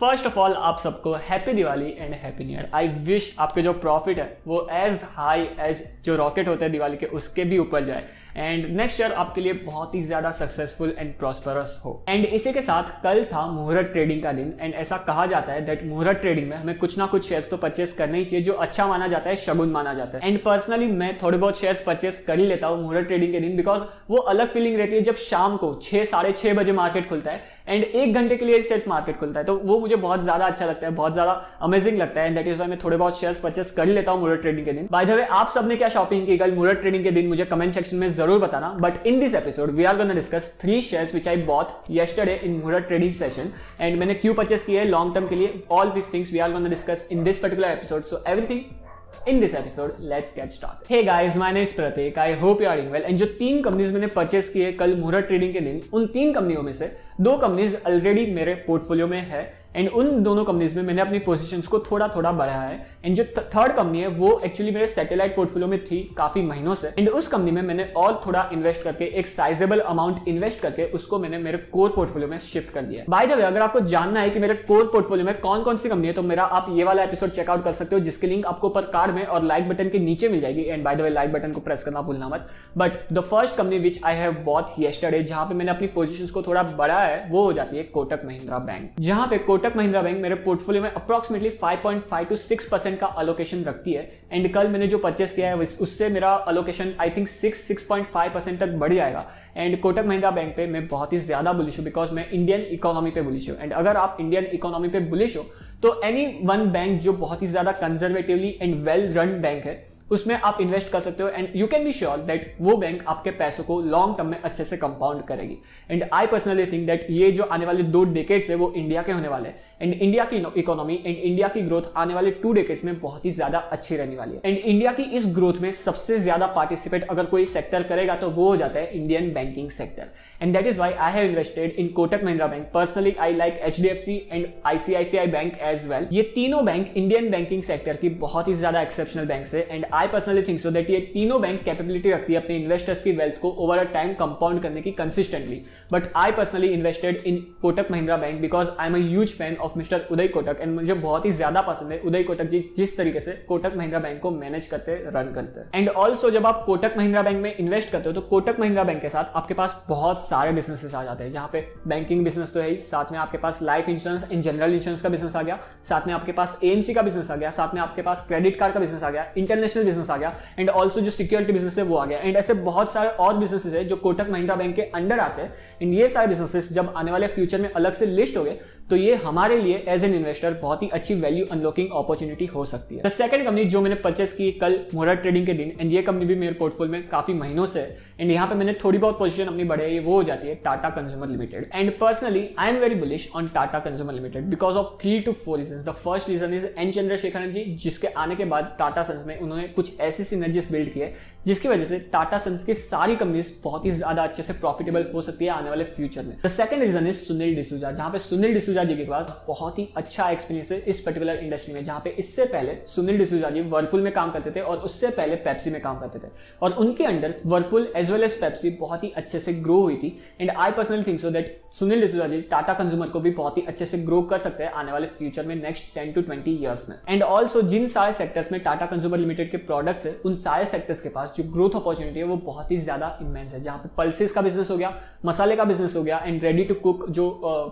First of all आप सबको happy Diwali and happy new year I wish आपके जो प्रॉफिट है, वो एज हाई एज जो रॉकेट होते हैं दिवाली के, उसके भी ऊपर जाए। एंड नेक्स्ट ईयर आपके लिए बहुत ही ज़्यादा सक्सेसफुल एंड प्रॉस्परस हो। एंड इसी के साथ कल था मुहूर्त ट्रेडिंग का दिन एंड ऐसा कहा जाता है दैट मुहूर्त ट्रेडिंग में हमें कुछ ना कुछ शेयर्स तो परचेस करना ही चाहिए, जो अच्छा माना जाता है, शगुन माना जाता है। एंड पर्सनली मैं थोड़े बहुत शेयर्स परचेस कर ही लेता हूँ मुहूर्त ट्रेडिंग के दिन बिकॉज़ वो अलग फीलिंग रहती है जब शाम को छह, साढ़े छह बजे मार्केट खुलता है एंड एक घंटे के लिए सिर्फ़ मार्केट खुलता है। तो वो मुझे बहुत ज़्यादा अच्छा लगता है, बहुत ज़्यादा अमेजिंग लगता है दैट इज़ मैं थोड़े बहुत शेयर्स परचेस कर लेता हूँ मुहूर्त ट्रेडिंग के दिन। बाय द वे आप सबने क्या शॉपिंग की कल मुहूर्त ट्रेडिंग के दिन, मुझे कमेंट सेक्शन में ज़रूर बताना। But in this episode we are gonna discuss three shares which I bought yesterday in muhurat trading session and मैंने क्यों परचेस किए लॉन्ग टर्म के लिए all this things we are gonna discuss in this particular episode so everything in this episode, let's get started. Hey guys, my name is pratik. I hope you are doing well. And जो तीन companies मैंने purchase किए कल मुहूर्त trading के दिन, उन तीन कंपनियों में से दो कंपनीज़ ऑलरेडी मेरे पोर्टफोलियो में है। एंड उन दोनों कंपनीज़ में मैंने अपनी पोजीशन को थोड़ा थोड़ा बढ़ाया है। एंड जो थर्ड कंपनी है, वो एक्चुअली मेरे सैटेलाइट पोर्टफोलियो में थी काफ़ी महीनों से। एंड उस कंपनी में मैंने और थोड़ा इन्वेस्ट करके, एक साइजेबल अमाउंट इन्वेस्ट करके, उसको मैंने मेरे कोर पोर्टफोलियो में शिफ्ट कर दिया बाय द वे अगर आपको जानना है कि मेरे कोर पोर्टफोलियो में कौन कौन सी कंपनी है तो मेरा आप ये वाला एपिसोड चेकआउट कर सकते हो, जिसकी लिंक आपको ऊपर कार्ड में और लाइक बटन के नीचे मिल जाएगी। And by the way like button को प्रेस करना भूलना मत। But the first company which I have bought yesterday जहाँ पे मैंने अपनी पोजीशंस को थोड़ा बढ़ाया है, वो हो जाती है कोटक महिंद्रा बैंक। जहाँ पे कोटक महिंद्रा बैंक मेरे पोर्टफोलियो में अप्रोक्सीमेटली 5.5 टू 6 परसेंट का अलोकेशन रखती है। एंड कल मैंने जो परचेस किया है उससे मेरा अलोकेशन आई थिंक 6 6.5 परसेंट तक बढ़ जाएगा। एंड कोटक महिंद्रा बैंक पे मैं बहुत ही ज़्यादा बुलिश हूँ बिकॉज़ मैं इंडियन इकोनॉमी पे बुलिश हूँ। एंड अगर आप इंडियन इकोनॉमी पे बुलिश हो तो एनी वन बैंक जो बहुत ही ज़्यादा conservatively and well run bank है उसमें आप इन्वेस्ट कर सकते हो and you can be sure that वो बैंक आपके पैसों को लॉन्ग टर्म में अच्छे से कंपाउंड करेगी। And I personally think that ये जो आने वाले दो डेकेट्स है, वो इंडिया के होने वाले हैं। एंड इंडिया की इकोनॉमी एंड इंडिया की ग्रोथ आने वाले टू डेकेट्स में बहुत ही ज़्यादा अच्छी रहने वाली है। एंड इंडिया की इस ग्रोथ में सबसे ज़्यादा पार्टिसिपेट अगर कोई सेक्टर करेगा तो वो हो जाता है Indian banking sector and that is why I have invested in Kotak Mahindra bank personally I like H D F C and ICICI bank as well ये तीनों बैंक इंडियन बैंकिंग सेक्टर की बहुत ही ज़्यादा एक्सेप्शनल बैंक है। And I personally think so that ये तीनों bank capability रखती है अपने इन्वेस्टर्स की वेल्थ को ओवर अ टाइम कंपाउंड करने की consistently but I personally invested in Kotak Mahindra bank because I am huge fan of mister Uday Kotak and मुझे बहुत ही ज़्यादा पसंद है उदय कोटक जी जिस तरीके से कोटक महिंद्रा बैंक को मैनेज करते रन करते हैं. एंड ऑल्सो जब आप कोटक महिंद्रा बैंक में इन्वेस्ट करते हो तो कोटक महिंद्रा बैंक के साथ आपके पास बहुत सारे बिजनेसेस आ जाते हैं. जहाँ पे बैंकिंग बिज़नेस तो है ही, साथ में आपके पास life insurance in general insurance का बिज़नेस आ गया, साथ में आपके पास एएमसी का बिज़नेस आ गया, साथ में आपके पास क्रेडिट कार्ड का बिज़नेस आ गया इंटरनेशनल बिज़नेस आ गया एंड ऑल्सो जो सिक्योरिटी बिज़नेस है वो आ गया. एंड ऐसे बहुत सारे और बिजनेसेस है जो कोटक महिंद्रा बैंक के अंडर आते हैं. एंड ये सारे बिजनेसेस जब आने वाले फ्यूचर में अलग से लिस्ट हो गए तो ये हमारे लिए एज एन इन्वेस्टर बहुत ही अच्छी वैल्यू अनलॉकिंग अपॉर्चुनिटी हो सकती है. द सेकंड कंपनी जो मैंने परचेस की कल मुहूर्त ट्रेडिंग के दिन एंड ये कंपनी भी मेरे पोर्टफोलियो में काफ़ी महीनों से है. एंड यहाँ पे मैंने थोड़ी बहुत पोजीशन अपनी बढ़ाई वो हो जाती है Tata consumer limited and personally I am very bullish on Tata consumer limited because of three to four reason the first reason is N Chandrasekaran ji जिसके आने के बाद टाटा सन्स में उन्होंने कुछ ऐसी सिनर्जीज बिल्ड की है जिसकी वजह से टाटा सन्स की सारी कंपनीज़ बहुत ही ज़्यादा अच्छे से प्रॉफिटेबल हो सकती है आने वाले फ्यूचर में। The second reason is Sunil D'Souza जहाँ पे सुनील डिसूजा जी के पास बहुत ही अच्छा एक्सपीरियंस है इस पर्टिकुलर इंडस्ट्री में, जहाँ पे इससे पहले सुनील डिसूजा जी वर्लपुल में काम करते थे और उससे पहले पेप्सी में काम करते थे। और उनके under Whirlpool as well as Pepsi बहुत ही अच्छे से ग्रो हुई थी। And I personally think so that Sunil D'Souza ji Tata consumer को भी बहुत ही अच्छे से ग्रो कर सकते हैं आने वाले फ्यूचर में next ten to twenty years में। एंड ऑल्सो जिन सारे सेक्टर्स में टाटा कंज्यूमर लिमिटेड के प्रोडक्ट्स है, उन सारे सेक्टर्स के पास जो ग्रोथ अपॉर्चुनिटी है, वो बहुत ही ज़्यादा इमेंस है। जहाँ पे पल्सेस का बिज़नेस हो गया, मसाले का बिज़नेस हो गया एंड रेडी टू कुक जो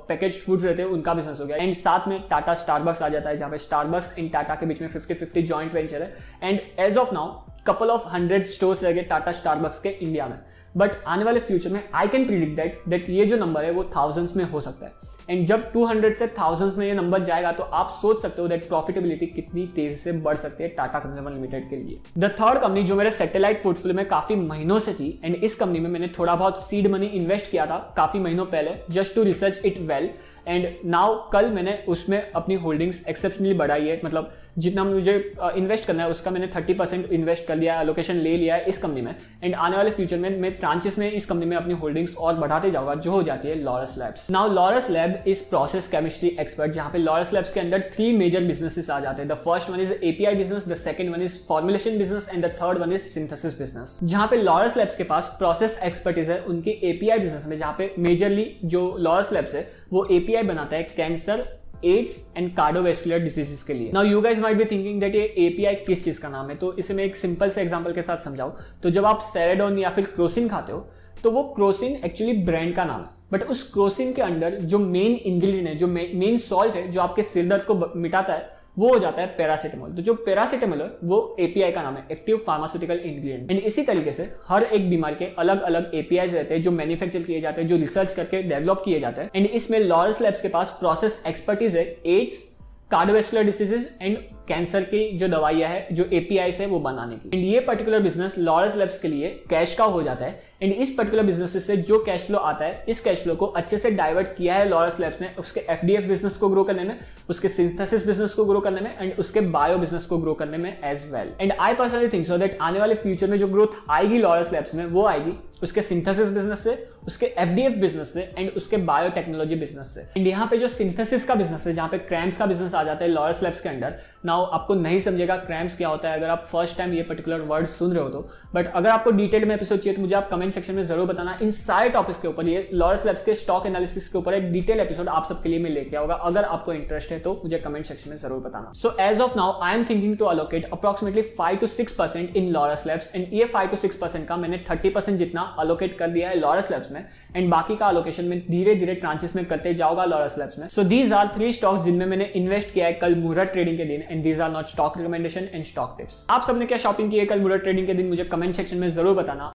पैकेज फूड्स रहते हैं, उनका बिज़नेस हो गया। एंड साथ में टाटा स्टारबक्स आ जाता है, जहाँ पे स्टारबक्स इन टाटा के बीच में फिफ्टी फिफ्टी जॉइंट वेंचर है। And as of now couple of hundred stores रह गए टाटा स्टारबक्स के इंडिया में। बट आने वाले फ्यूचर में I can predict that that ये जो नंबर है, वो थाउजेंड्स में हो सकता है। एंड जब 200 से थाउजेंड्स में ये नंबर जाएगा तो आप सोच सकते हो दैट प्रॉफिटेबिलिटी कितनी तेज़ी से बढ़ सकती है टाटा कंज्यूमर लिमिटेड के लिए। द थर्ड कंपनी जो मेरे सैटेलाइट पोर्टफोलियो में काफ़ी महीनों से थी एंड इस कंपनी में मैंने थोड़ा बहुत सीड मनी इन्वेस्ट किया था काफ़ी महीनों पहले just to research it well and now कल मैंने उसमें अपनी होल्डिंग्स एक्सेप्शनली बढ़ाई है। मतलब जितना मुझे इन्वेस्ट करना है, उसका मैंने थर्टी परसेंट इन्वेस्ट कर लिया है लोकेशन ले लिया है इस कंपनी में। एंड आने वाले फ्यूचर में मैं ब्रांचेस में इस कंपनी में अपनी होल्डिंग्स और बढ़ाते जाऊँगा, जो हो जाती है Laurus labs now Laurus lab is process chemistry expert जहाँ पे लॉरस लैब्स के अंदर थ्री मेजर बिजनेसेस आ जाते हैं. The first one is API business the second one is formulation business and the third one is synthesis business जहाँ पे Laurus labs के पास प्रोसेस एक्सपर्टीज है, उनके एपीआई बिज़नेस में, जहाँ पे मेजरली जो लॉरस लैब्स है, वो एपीआई बनाता है cancer AIDS and cardiovascular diseases के लिए. Now you guys might be thinking that ये एपीआई किस चीज़ का नाम है? तो इसे मैं एक सिंपल से एग्जांपल के साथ समझाऊं. तो जब आप सेरेडोन या फिर क्रोसिन खाते हो तो वो क्रोसिन एक्चुअली ब्रांड का नाम है. बट उस क्रोसिन के अंदर जो मेन इंग्रेडिएंट है, जो मेन सॉल्ट है, जो आपके सिर दर्द को मिटाता है, वो हो जाता है पैरासिटामोल तो जो पैरासिटामोल है, वो एपीआई का नाम है एक्टिव फार्मास्यूटिकल इंग्रेडिएंट एंड इसी तरीके से हर एक बीमारी के अलग अलग एपीआई रहते हैं, जो मैन्युफैक्चर किए जाते हैं, जो रिसर्च करके डेवलप किए जाते हैं. एंड इसमें लॉरस लैब्स के पास प्रोसेस एक्सपर्टीज है AIDS cardiovascular diseases and cancer की जो दवाइयाँ है, जो एपीआई है, वो बनाने की। एंड ये पर्टिकुलर बिज़नेस लॉरस लैब्स के लिए कैश का हो जाता है। एंड इस पर्टिकुलर बिज़नेस से जो कैश फ्लो आता है, इस कैश फ्लो को अच्छे से डाइवर्ट किया है लॉरस लैब्स ने उसके एफडीएफ बिज़नेस को ग्रो करने में, उसके सिंथेसिस बिज़नेस को ग्रो करने में एंड उसके बायो बिज़नेस को ग्रो करने में as well and I personally think so that आने वाले फ्यूचर में जो ग्रोथ आएगी लॉरस लैब्स में, वो आएगी उसके सिंथेसिस बिज़नेस से, उसके एफडीएफ बिज़नेस से एंड उसके बायोटेक्नोलॉजी बिज़नेस से। एंड यहाँ पे जो सिंथेसिस का बिज़नेस है, जहाँ पे क्रैम्स का बिज़नेस आ जाता है लॉरस लैब्स के अंडर नाउ आपको नहीं समझेगा क्रैम्स क्या होता है, अगर आप फ़र्स्ट टाइम ये पर्टिकुलर वर्ड सुन रहे हो तो। बट अगर आपको डिटेल में एपिसोड चाहिए तो मुझे आप कमेंट सेक्शन में ज़रूर बताना। इन सारे टॉपिक्स के ऊपर, ये लॉरस लैब्स के स्टॉक एनालिसिस के ऊपर एक डिटेल एपिसोड आप सबके लिए मैं लेके आऊँगा। अगर आपको इंटरेस्ट है तो मुझे कमेंट सेक्शन में ज़रूर बताना। So as of now I am thinking to allocate approximately five to six percent in Laurus labs and ये फाइव टू सिक्स परसेंट का मैंने थर्टी परसेंट जितना अलोकेट कर दिया है लॉरस लैब्स में एंड बाकी का अलोकेशन में धीरे धीरे ट्रांसिस में करते जाऊँगा लॉरस लैब्स में। So these are three stocks जिनमें मैंने इन्वेस्ट किया है कल मुहूर्त ट्रेडिंग के दिन and these are not stock recommendation and stock tips आप सबने क्या शॉपिंग की है? कल मुहूर्त ट्रेडिंग के दिन मुझे कमेंट सेक्शन में ज़रूर बताना।